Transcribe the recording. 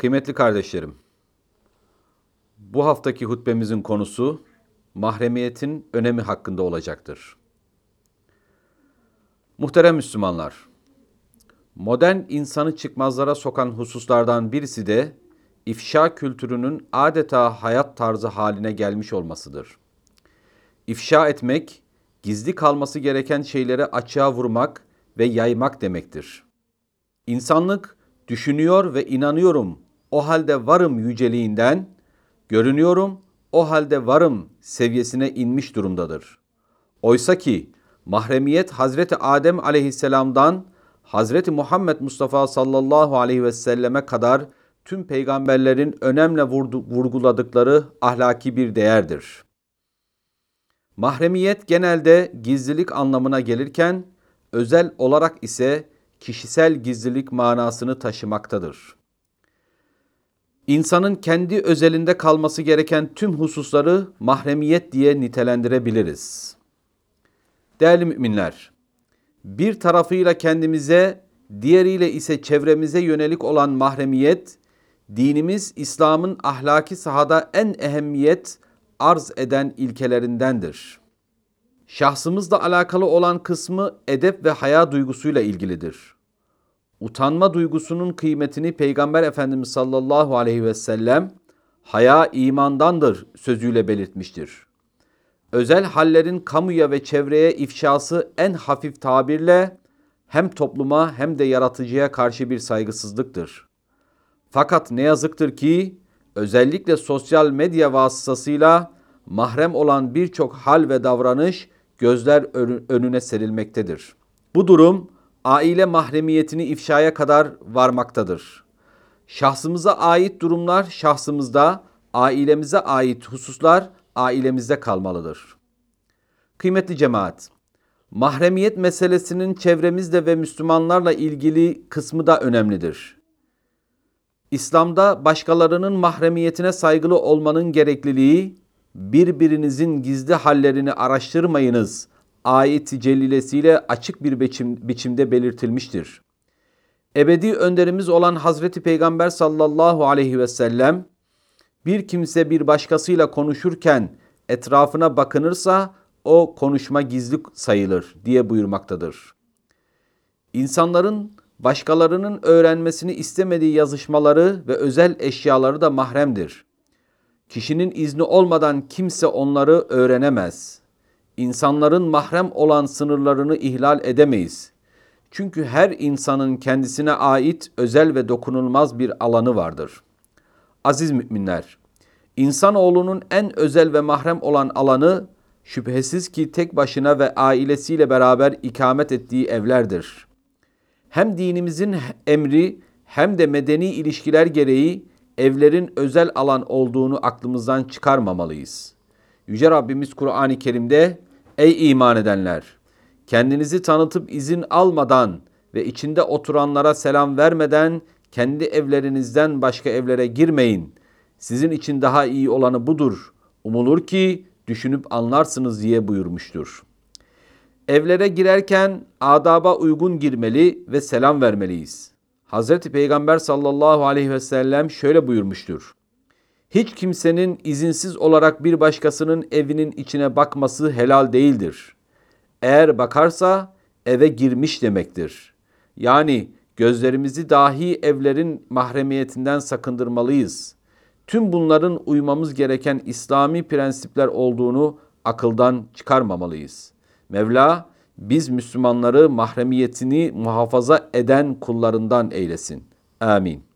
Kıymetli kardeşlerim, bu haftaki hutbemizin konusu mahremiyetin önemi hakkında olacaktır. Muhterem Müslümanlar, modern insanı çıkmazlara sokan hususlardan birisi de ifşa kültürünün adeta hayat tarzı haline gelmiş olmasıdır. İfşa etmek, gizli kalması gereken şeyleri açığa vurmak ve yaymak demektir. İnsanlık düşünüyor ve inanıyorum o halde varım yüceliğinden, görünüyorum o halde varım seviyesine inmiş durumdadır. Oysa ki mahremiyet Hazreti Adem aleyhisselamdan Hazreti Muhammed Mustafa sallallahu aleyhi ve selleme kadar tüm peygamberlerin önemli vurguladıkları ahlaki bir değerdir. Mahremiyet genelde gizlilik anlamına gelirken özel olarak ise kişisel gizlilik manasını taşımaktadır. İnsanın kendi özelinde kalması gereken tüm hususları mahremiyet diye nitelendirebiliriz. Değerli müminler, bir tarafıyla kendimize, diğeriyle ise çevremize yönelik olan mahremiyet, dinimiz İslam'ın ahlaki sahada en ehemmiyet arz eden ilkelerindendir. Şahsımızla alakalı olan kısmı edep ve haya duygusuyla ilgilidir. Utanma duygusunun kıymetini Peygamber Efendimiz sallallahu aleyhi ve sellem haya imandandır sözüyle belirtmiştir. Özel hallerin kamuya ve çevreye ifşası en hafif tabirle hem topluma hem de yaratıcıya karşı bir saygısızlıktır. Fakat ne yazıktır ki özellikle sosyal medya vasıtasıyla mahrem olan birçok hal ve davranış gözler önüne serilmektedir. Bu durum aile mahremiyetini ifşaya kadar varmaktadır. Şahsımıza ait durumlar şahsımızda, ailemize ait hususlar ailemizde kalmalıdır. Kıymetli cemaat, mahremiyet meselesinin çevremizde ve Müslümanlarla ilgili kısmı da önemlidir. İslam'da başkalarının mahremiyetine saygılı olmanın gerekliliği, birbirinizin gizli hallerini araştırmayınız ayeti celilesiyle açık bir biçim, biçimde belirtilmiştir. Ebedi önderimiz olan Hazreti Peygamber sallallahu aleyhi ve sellem bir kimse bir başkasıyla konuşurken etrafına bakınırsa o konuşma gizli sayılır diye buyurmaktadır. İnsanların başkalarının öğrenmesini istemediği yazışmaları ve özel eşyaları da mahremdir. Kişinin izni olmadan kimse onları öğrenemez. İnsanların mahrem olan sınırlarını ihlal edemeyiz. Çünkü her insanın kendisine ait özel ve dokunulmaz bir alanı vardır. Aziz müminler, insanoğlunun en özel ve mahrem olan alanı şüphesiz ki tek başına ve ailesiyle beraber ikamet ettiği evlerdir. Hem dinimizin emri hem de medeni ilişkiler gereği evlerin özel alan olduğunu aklımızdan çıkarmamalıyız. Yüce Rabbimiz Kur'an-ı Kerim'de Ey iman edenler! Kendinizi tanıtıp izin almadan ve içinde oturanlara selam vermeden kendi evlerinizden başka evlere girmeyin. Sizin için daha iyi olanı budur. Umulur ki düşünüp anlarsınız diye buyurmuştur. Evlere girerken adaba uygun girmeli ve selam vermeliyiz. Hazreti Peygamber sallallahu aleyhi ve sellem şöyle buyurmuştur. Hiç kimsenin izinsiz olarak bir başkasının evinin içine bakması helal değildir. Eğer bakarsa eve girmiş demektir. Yani gözlerimizi dahi evlerin mahremiyetinden sakındırmalıyız. Tüm bunların uymamız gereken İslami prensipler olduğunu akıldan çıkarmamalıyız. Mevla biz Müslümanları mahremiyetini muhafaza eden kullarından eylesin. Amin.